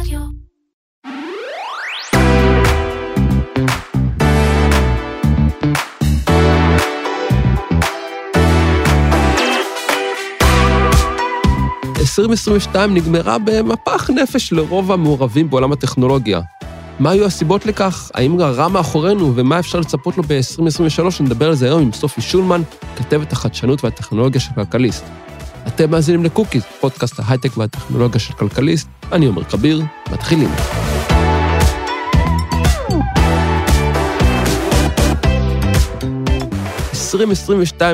רדיו. נגמרה במפח נפש לרוב המעורבים בעולם הטכנולוגיה. מה היו הסיבות לכך? האם הרע מאחורינו ומה אפשר לצפות לו ב-2023? נדבר על זה היום עם סופי שולמן, כתבת החדשנות והטכנולוגיה של כלכליסט. אתם מאזינים לקוקיס, פודקאסט ההייטק והטכנולוגיה של כלכליסט. אני עומר כביר, מתחילים.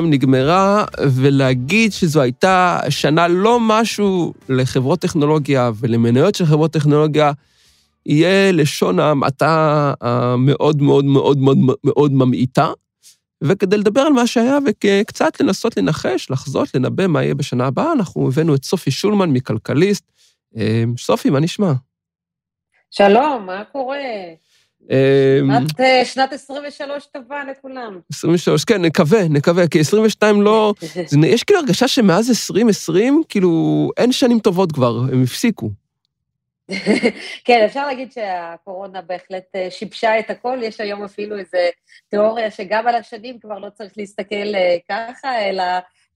נגמרה, ולהגיד שזו הייתה שנה לא משהו לחברות טכנולוגיה ולמניות של חברות טכנולוגיה, יהיה לשון המעטה המאוד מאוד מאוד מאוד מאוד ממעיטה. וכדי לדבר על מה שהיה וקצת לנסות לנחש, לחזות, לנבא מה יהיה בשנה הבאה, אנחנו הבאנו את סופי שולמן מכלכליסט. אה, סופי, מה נשמע? שלום, מה קורה? שנת, אה, שנת 23 טובה לכולם. 23, כן, נקווה, נקווה, כי 22 לא... יש כאילו הרגשה שמאז 2020, כאילו, אין שנים טובות כבר, הם הפסיקו. כן, אפשר להגיד שהקורונה בהחלט אה, שיבשה את הכל, יש היום אפילו איזו תיאוריה שגם על השנים כבר לא צריך להסתכל אה, ככה, אלא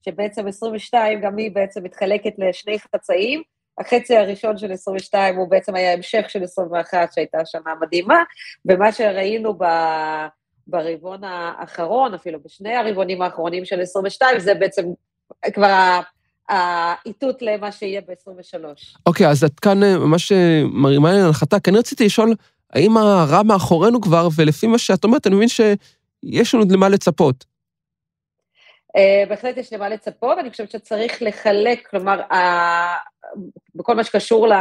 שבעצם 22 גם היא בעצם מתחלקת לשני חצאים. החצי הראשון של 22 הוא בעצם היה המשך של 21, שהייתה שנה מדהימה, ומה שראינו ב... ברבעון האחרון, אפילו בשני הרבעונים האחרונים של 22, זה בעצם כבר האיתות למה שיהיה ב-23. אוקיי, okay, אז את כאן אה, ממש מרימה לי להנחתה, כי אני רציתי לשאול, האם הרע מאחורינו כבר, ולפי מה שאת אומרת, אני מבין שיש לנו למה לצפות. Uh, בהחלט יש למה לצפות, אני חושבת שצריך לחלק, כלומר, uh, בכל מה שקשור ל...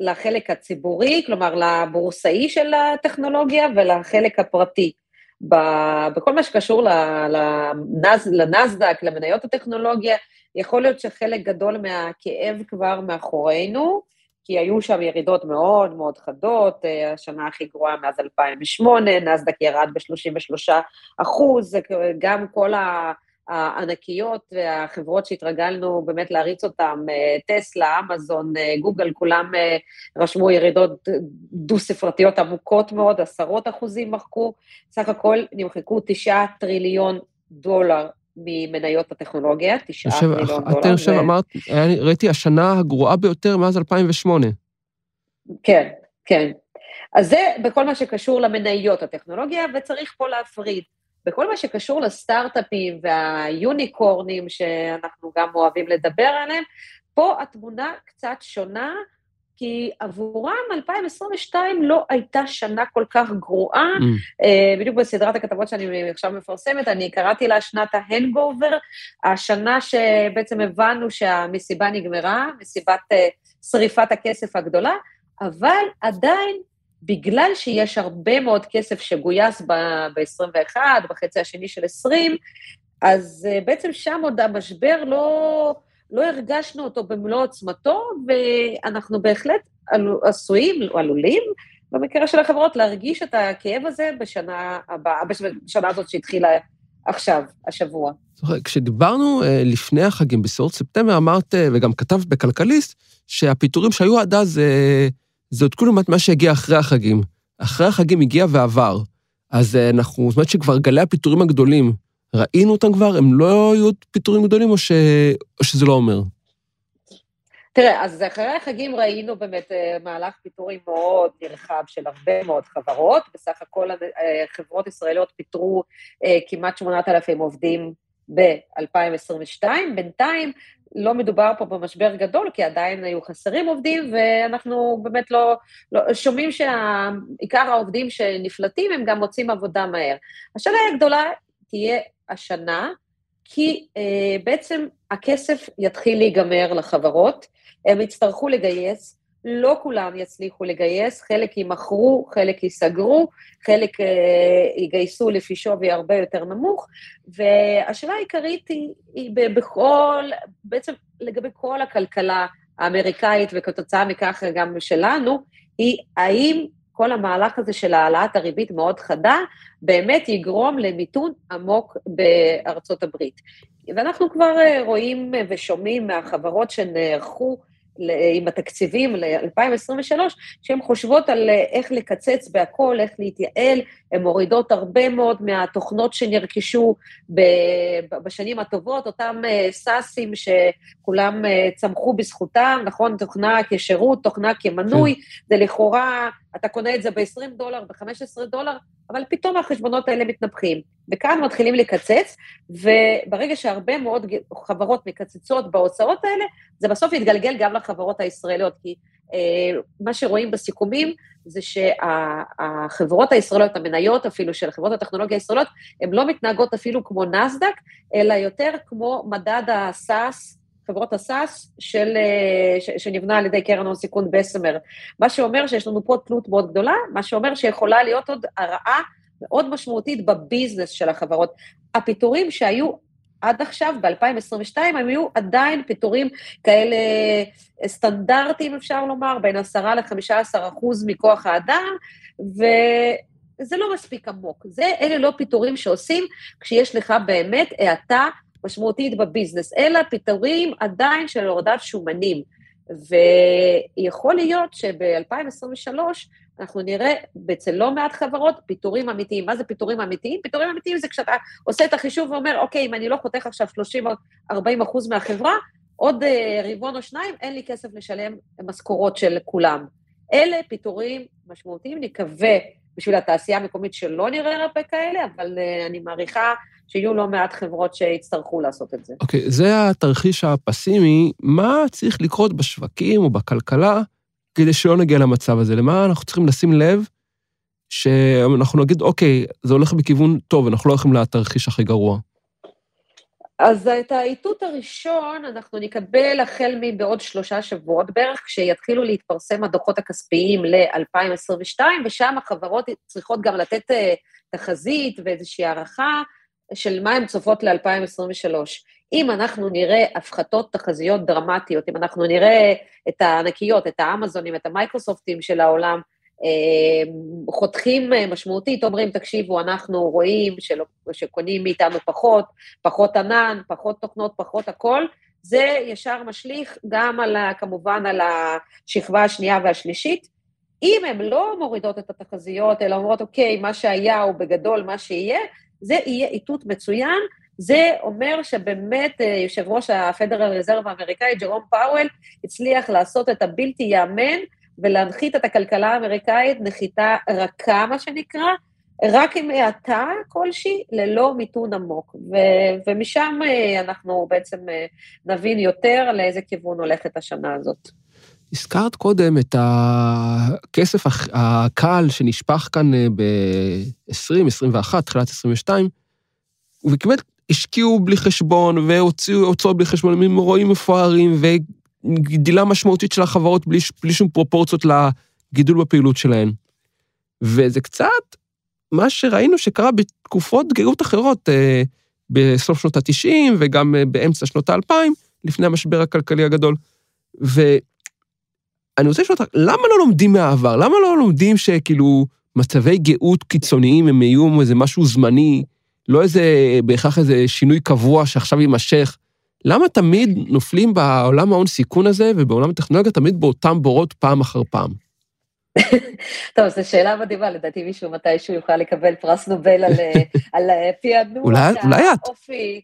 לחלק הציבורי, כלומר לבורסאי של הטכנולוגיה ולחלק הפרטי. בכל מה שקשור לנסדק, למניות הטכנולוגיה, יכול להיות שחלק גדול מהכאב כבר מאחורינו, כי היו שם ירידות מאוד מאוד חדות, אה, השנה הכי גרועה מאז 2008, נסדק ירד ב-33 אחוז, גם כל הענקיות והחברות שהתרגלנו באמת להריץ אותן, אה, טסלה, אמזון, אה, גוגל, כולם רשמו ירידות דו-ספרתיות עמוקות מאוד, עשרות אחוזים מחקו, סך הכל נמחקו תשעה טריליון דולר ממניות הטכנולוגיה, תשעה מיליון דולר. את עכשיו אמרת, ראיתי השנה הגרועה ביותר מאז 2008. כן, כן. אז זה בכל מה שקשור למניות הטכנולוגיה, וצריך פה להפריד. בכל מה שקשור לסטארט-אפים והיוניקורנים, שאנחנו גם אוהבים לדבר עליהם, פה התמונה קצת שונה, כי עבורם 2022 לא הייתה שנה כל כך גרועה. Mm. Uh, בדיוק בסדרת הכתבות שאני עכשיו מפרסמת, אני קראתי לה שנת ההנגובר, השנה שבעצם הבנו שהמסיבה נגמרה, מסיבת uh, שריפת הכסף הגדולה, אבל עדיין, בגלל שיש הרבה מאוד כסף שגויס ב-21, בחצי השני של 20, אז uh, בעצם שם עוד המשבר לא... לא הרגשנו אותו במלוא עוצמתו, ואנחנו בהחלט עשויים, עלולים, במקרה של החברות, להרגיש את הכאב הזה בשנה הבאה, בשנה הזאת שהתחילה עכשיו, השבוע. כשדיברנו אה, לפני החגים, בסביבות ספטמבר, אמרת, אה, וגם כתבת בכלכליסט, שהפיטורים שהיו עד אז, אה, זה עוד כולם מה שהגיע אחרי החגים. אחרי החגים הגיע ועבר. אז אנחנו, זאת אומרת שכבר גלי הפיטורים הגדולים, ראינו אותם כבר? הם לא היו פיטורים גדולים, או, ש... או שזה לא אומר? תראה, אז אחרי החגים ראינו באמת אה, מהלך פיטורים מאוד נרחב של הרבה מאוד חברות, בסך הכל אה, חברות ישראליות פיטרו אה, כמעט 8,000 עובדים ב-2022, בינתיים לא מדובר פה במשבר גדול, כי עדיין היו חסרים עובדים, ואנחנו באמת לא, לא שומעים שעיקר העובדים שנפלטים הם גם מוצאים עבודה מהר. השאלה הגדולה תהיה השנה, כי אה, בעצם הכסף יתחיל להיגמר לחברות, הם יצטרכו לגייס, לא כולם יצליחו לגייס, חלק יימכרו, חלק ייסגרו, חלק אה, יגייסו לפי שווי הרבה יותר נמוך, והשאלה העיקרית היא, היא בכל, בעצם לגבי כל הכלכלה האמריקאית, וכתוצאה מכך גם שלנו, היא האם כל המהלך הזה של העלאת הריבית מאוד חדה, באמת יגרום למיתון עמוק בארצות הברית. ואנחנו כבר אה, רואים ושומעים מהחברות שנערכו עם התקציבים ל-2023, שהן חושבות על אה, איך לקצץ בהכל, איך להתייעל, הן מורידות הרבה מאוד מהתוכנות שנרכשו בשנים הטובות, אותם אה, סאסים שכולם אה, צמחו בזכותם, נכון? תוכנה כשירות, תוכנה כמנוי, כן. זה לכאורה, אתה קונה את זה ב-20 דולר, ב-15 דולר, אבל פתאום החשבונות האלה מתנפחים. וכאן מתחילים לקצץ, וברגע שהרבה מאוד חברות מקצצות בהוצאות האלה, זה בסוף יתגלגל גם לחברות הישראליות, כי אה, מה שרואים בסיכומים זה שהחברות הישראליות, המניות אפילו של חברות הטכנולוגיה הישראליות, הן לא מתנהגות אפילו כמו נסדק, אלא יותר כמו מדד הסאס, חברות הסאס של, אה, ש, שנבנה על ידי קרן הון סיכון בסמר. מה שאומר שיש לנו פה תלות מאוד גדולה, מה שאומר שיכולה להיות עוד הרעה מאוד משמעותית בביזנס של החברות. הפיטורים שהיו עד עכשיו, ב-2022, הם היו עדיין פיטורים כאלה סטנדרטיים, אפשר לומר, בין 10 ל-15 אחוז מכוח האדם, וזה לא מספיק עמוק. זה, אלה לא פיטורים שעושים כשיש לך באמת האטה משמעותית בביזנס, אלא פיטורים עדיין של הורדת שומנים. ויכול להיות שב-2023 אנחנו נראה אצל לא מעט חברות פיטורים אמיתיים. מה זה פיטורים אמיתיים? פיטורים אמיתיים זה כשאתה עושה את החישוב ואומר, אוקיי, אם אני לא חותך עכשיו 30-40 אחוז מהחברה, עוד uh, רבעון או שניים, אין לי כסף לשלם משכורות של כולם. אלה פיטורים משמעותיים, נקווה בשביל התעשייה המקומית שלא נראה הרבה כאלה, אבל uh, אני מעריכה שיהיו לא מעט חברות שיצטרכו לעשות את זה. אוקיי, okay, זה התרחיש הפסימי. מה צריך לקרות בשווקים או בכלכלה כדי שלא נגיע למצב הזה? למה אנחנו צריכים לשים לב שאנחנו נגיד, אוקיי, זה הולך בכיוון טוב, אנחנו לא הולכים לתרחיש הכי גרוע. אז את האיתות הראשון אנחנו נקבל החל מבעוד שלושה שבועות בערך, כשיתחילו להתפרסם הדוחות הכספיים ל-2022, ושם החברות צריכות גם לתת אה, תחזית ואיזושהי הערכה של מה הן צופות ל-2023. אם אנחנו נראה הפחתות תחזיות דרמטיות, אם אנחנו נראה את הענקיות, את האמזונים, את המייקרוסופטים של העולם, חותכים אה, משמעותית, אומרים, תקשיבו, אנחנו רואים של, שקונים מאיתנו פחות, פחות ענן, פחות תוכנות, פחות הכל, זה ישר משליך גם על, כמובן על השכבה השנייה והשלישית. אם הן לא מורידות את התחזיות, אלא אומרות, אוקיי, מה שהיה הוא בגדול מה שיהיה, זה יהיה איתות מצוין. זה אומר שבאמת אה, יושב ראש הפדרל רזרב האמריקאי, ג'רום פאוול, הצליח לעשות את הבלתי ייאמן ולהנחית את הכלכלה האמריקאית נחיתה רכה, מה שנקרא, רק עם האטה כלשהי, ללא מיתון עמוק. ו- ומשם אה, אנחנו בעצם אה, נבין יותר לאיזה כיוון הולכת השנה הזאת. הזכרת קודם את הכסף הקל שנשפך כאן אה, ב-2021, תחילת 22, וכמעט השקיעו בלי חשבון והוציאו הוצאות בלי חשבון, ממרואים מפוארים וגדילה משמעותית של החברות בלי, בלי שום פרופורציות לגידול בפעילות שלהן. וזה קצת מה שראינו שקרה בתקופות גאות אחרות, אה, בסוף שנות ה-90 וגם אה, באמצע שנות ה-2000, לפני המשבר הכלכלי הגדול. ו... אני רוצה לשאול אותך, למה לא לומדים מהעבר? למה לא לומדים שכאילו מצבי גאות קיצוניים הם יהיו איזה משהו זמני, לא איזה, בהכרח איזה שינוי קבוע שעכשיו יימשך? למה תמיד נופלים בעולם ההון סיכון הזה ובעולם הטכנולוגיה תמיד באותם בורות פעם אחר פעם? טוב, זו שאלה מדהימה, לדעתי מישהו מתישהו יוכל לקבל פרס נובל על, על פענוח אולי את. האופי,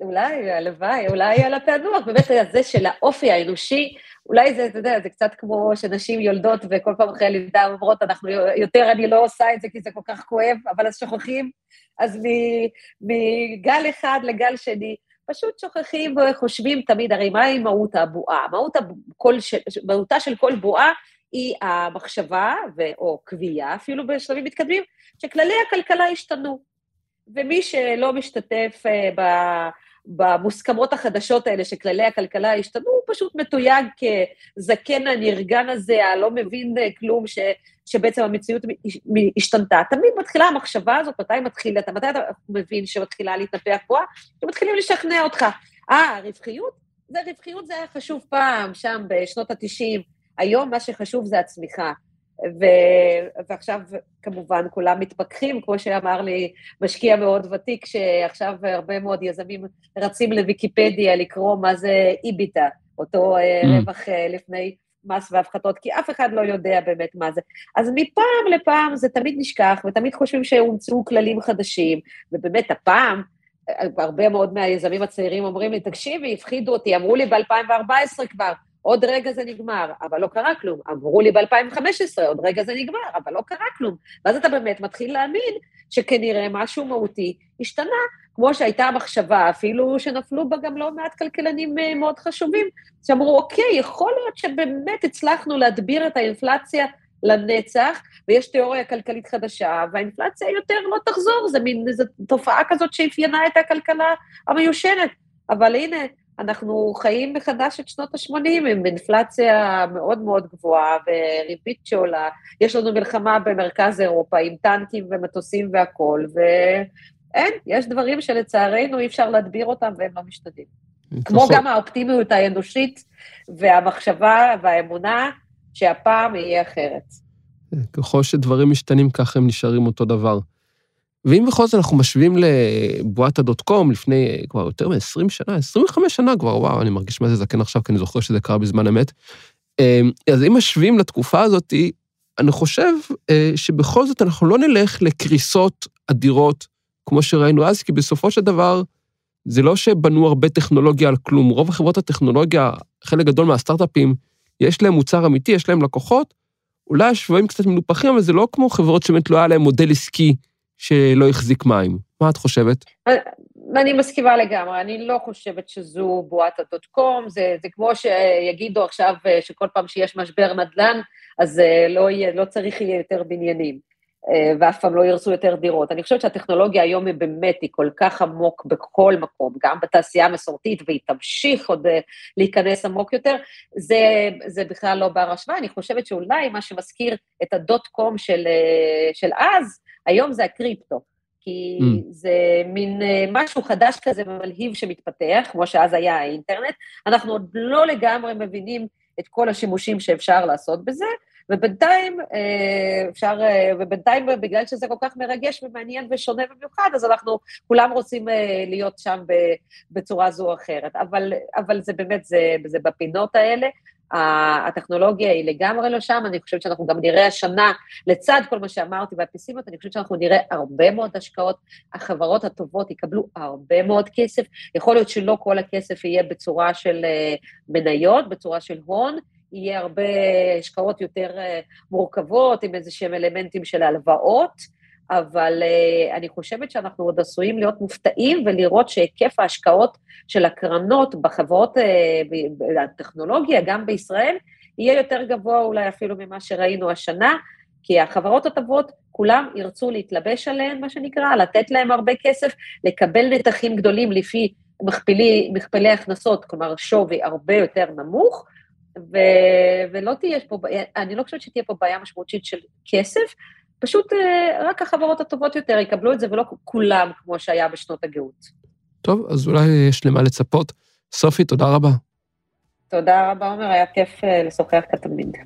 אולי, הלוואי, אולי על הפענוח, באמת זה של האופי האנושי, אולי זה, אתה יודע, זה קצת כמו שנשים יולדות וכל פעם אחרי הלידה אומרות, אנחנו יותר, אני לא עושה את זה כי זה כל כך כואב, אבל אז שוכחים. אז מגל אחד לגל שני, פשוט שוכחים וחושבים תמיד, הרי מהי מהות הבועה? מהות הבועה, של, מהותה של כל בועה היא המחשבה, ו, או קביעה אפילו בשלבים מתקדמים, שכללי הכלכלה השתנו. ומי שלא משתתף uh, ב... במוסכמות החדשות האלה שכללי הכלכלה השתנו, הוא פשוט מתויג כזקן הנרגן הזה, הלא מבין כלום, ש, שבעצם המציאות השתנתה. תמיד מתחילה המחשבה הזאת, מתי מתחילה, מתי אתה מבין שמתחילה להתנפח בועה? שמתחילים לשכנע אותך. אה, רווחיות? זה רווחיות זה היה חשוב פעם, שם בשנות ה-90. היום מה שחשוב זה הצמיחה. ו... ועכשיו כמובן כולם מתפכחים, כמו שאמר לי משקיע מאוד ותיק, שעכשיו הרבה מאוד יזמים רצים לוויקיפדיה לקרוא מה זה איביטה, אותו mm. רווח לפני מס והפחתות, כי אף אחד לא יודע באמת מה זה. אז מפעם לפעם זה תמיד נשכח, ותמיד חושבים שהומצאו כללים חדשים, ובאמת הפעם, הרבה מאוד מהיזמים הצעירים אומרים לי, תקשיבי, הפחידו אותי, אמרו לי ב-2014 כבר, עוד רגע זה נגמר, אבל לא קרה כלום. אמרו לי ב-2015, עוד רגע זה נגמר, אבל לא קרה כלום. ואז אתה באמת מתחיל להאמין שכנראה משהו מהותי השתנה, כמו שהייתה המחשבה, אפילו שנפלו בה גם לא מעט כלכלנים אה, מאוד חשובים, שאמרו, אוקיי, יכול להיות שבאמת הצלחנו להדביר את האינפלציה לנצח, ויש תיאוריה כלכלית חדשה, והאינפלציה יותר לא תחזור, זה מין, זו תופעה כזאת שאפיינה את הכלכלה המיושנת. אבל הנה, אנחנו חיים מחדש את שנות ה-80 עם אינפלציה מאוד מאוד גבוהה וריבית שעולה. יש לנו מלחמה במרכז אירופה עם טנקים ומטוסים והכול, ואין, יש דברים שלצערנו אי אפשר להדביר אותם והם לא משתנים. כמו גם האופטימיות האנושית והמחשבה והאמונה שהפעם יהיה אחרת. ככל שדברים משתנים, ככה הם נשארים אותו דבר. ואם בכל זאת אנחנו משווים לבועת הדוט קום לפני כבר יותר מ-20 שנה, 25 שנה כבר, וואו, אני מרגיש מה זה זקן עכשיו, כי אני זוכר שזה קרה בזמן אמת. אמ, אז אם משווים לתקופה הזאת, אני חושב אה, שבכל זאת אנחנו לא נלך לקריסות אדירות כמו שראינו אז, כי בסופו של דבר, זה לא שבנו הרבה טכנולוגיה על כלום. רוב החברות הטכנולוגיה, חלק גדול מהסטארט-אפים, יש להם מוצר אמיתי, יש להם לקוחות, אולי השבועים קצת מנופחים, אבל זה לא כמו חברות שבאמת לא היה להם מודל עסקי שלא החזיק מים. מה את חושבת? אני מסכימה לגמרי, אני לא חושבת שזו בועת הדוט קום, זה, זה כמו שיגידו עכשיו שכל פעם שיש משבר נדל"ן, אז לא, יהיה, לא צריך יהיה יותר בניינים, ואף פעם לא ירצו יותר דירות. אני חושבת שהטכנולוגיה היום היא באמת, היא כל כך עמוק בכל מקום, גם בתעשייה המסורתית, והיא תמשיך עוד להיכנס עמוק יותר, זה, זה בכלל לא בר השוואה. אני חושבת שאולי מה שמזכיר את הדוט קום של, של אז, היום זה הקריפטו, כי mm. זה מין אה, משהו חדש כזה ומלהיב שמתפתח, כמו שאז היה האינטרנט. אנחנו עוד לא לגמרי מבינים את כל השימושים שאפשר לעשות בזה, ובינתיים אה, אפשר, אה, ובינתיים בגלל שזה כל כך מרגש ומעניין ושונה במיוחד, אז אנחנו כולם רוצים להיות שם בצורה זו או אחרת. אבל, אבל זה באמת, זה, זה בפינות האלה. הטכנולוגיה היא לגמרי לא שם, אני חושבת שאנחנו גם נראה השנה, לצד כל מה שאמרתי והפסימיות, אני חושבת שאנחנו נראה הרבה מאוד השקעות, החברות הטובות יקבלו הרבה מאוד כסף, יכול להיות שלא כל הכסף יהיה בצורה של אה, מניות, בצורה של הון, יהיה הרבה השקעות יותר אה, מורכבות, עם איזה שהם אלמנטים של הלוואות, אבל uh, אני חושבת שאנחנו עוד עשויים להיות מופתעים ולראות שהיקף ההשקעות של הקרנות בחברות uh, הטכנולוגיה, גם בישראל, יהיה יותר גבוה אולי אפילו ממה שראינו השנה, כי החברות הטובות, כולם ירצו להתלבש עליהן, מה שנקרא, לתת להן הרבה כסף, לקבל נתחים גדולים לפי מכפילי, מכפלי הכנסות, כלומר שווי הרבה יותר נמוך, ו, ולא תהיה פה, אני לא חושבת שתהיה פה בעיה משמעותית של כסף, פשוט אה, רק החברות הטובות יותר יקבלו את זה, ולא כולם, כמו שהיה בשנות הגאות. טוב, אז אולי יש למה לצפות. סופי, תודה רבה. תודה רבה, עומר, היה כיף אה, לשוחח כתמיד.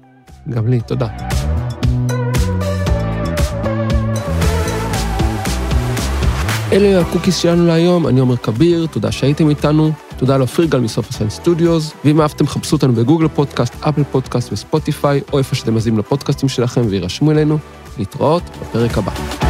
גם לי, תודה. אלה ה cookies שלנו להיום, אני עומר כביר, תודה שהייתם איתנו, תודה לאופיר גל מסוף הסיין סטודיוס, ואם אהבתם חפשו אותנו בגוגל פודקאסט, אפל פודקאסט וספוטיפיי, או איפה שאתם מאזינים לפודקאסטים שלכם והירשמו אלינו. להתראות בפרק הבא.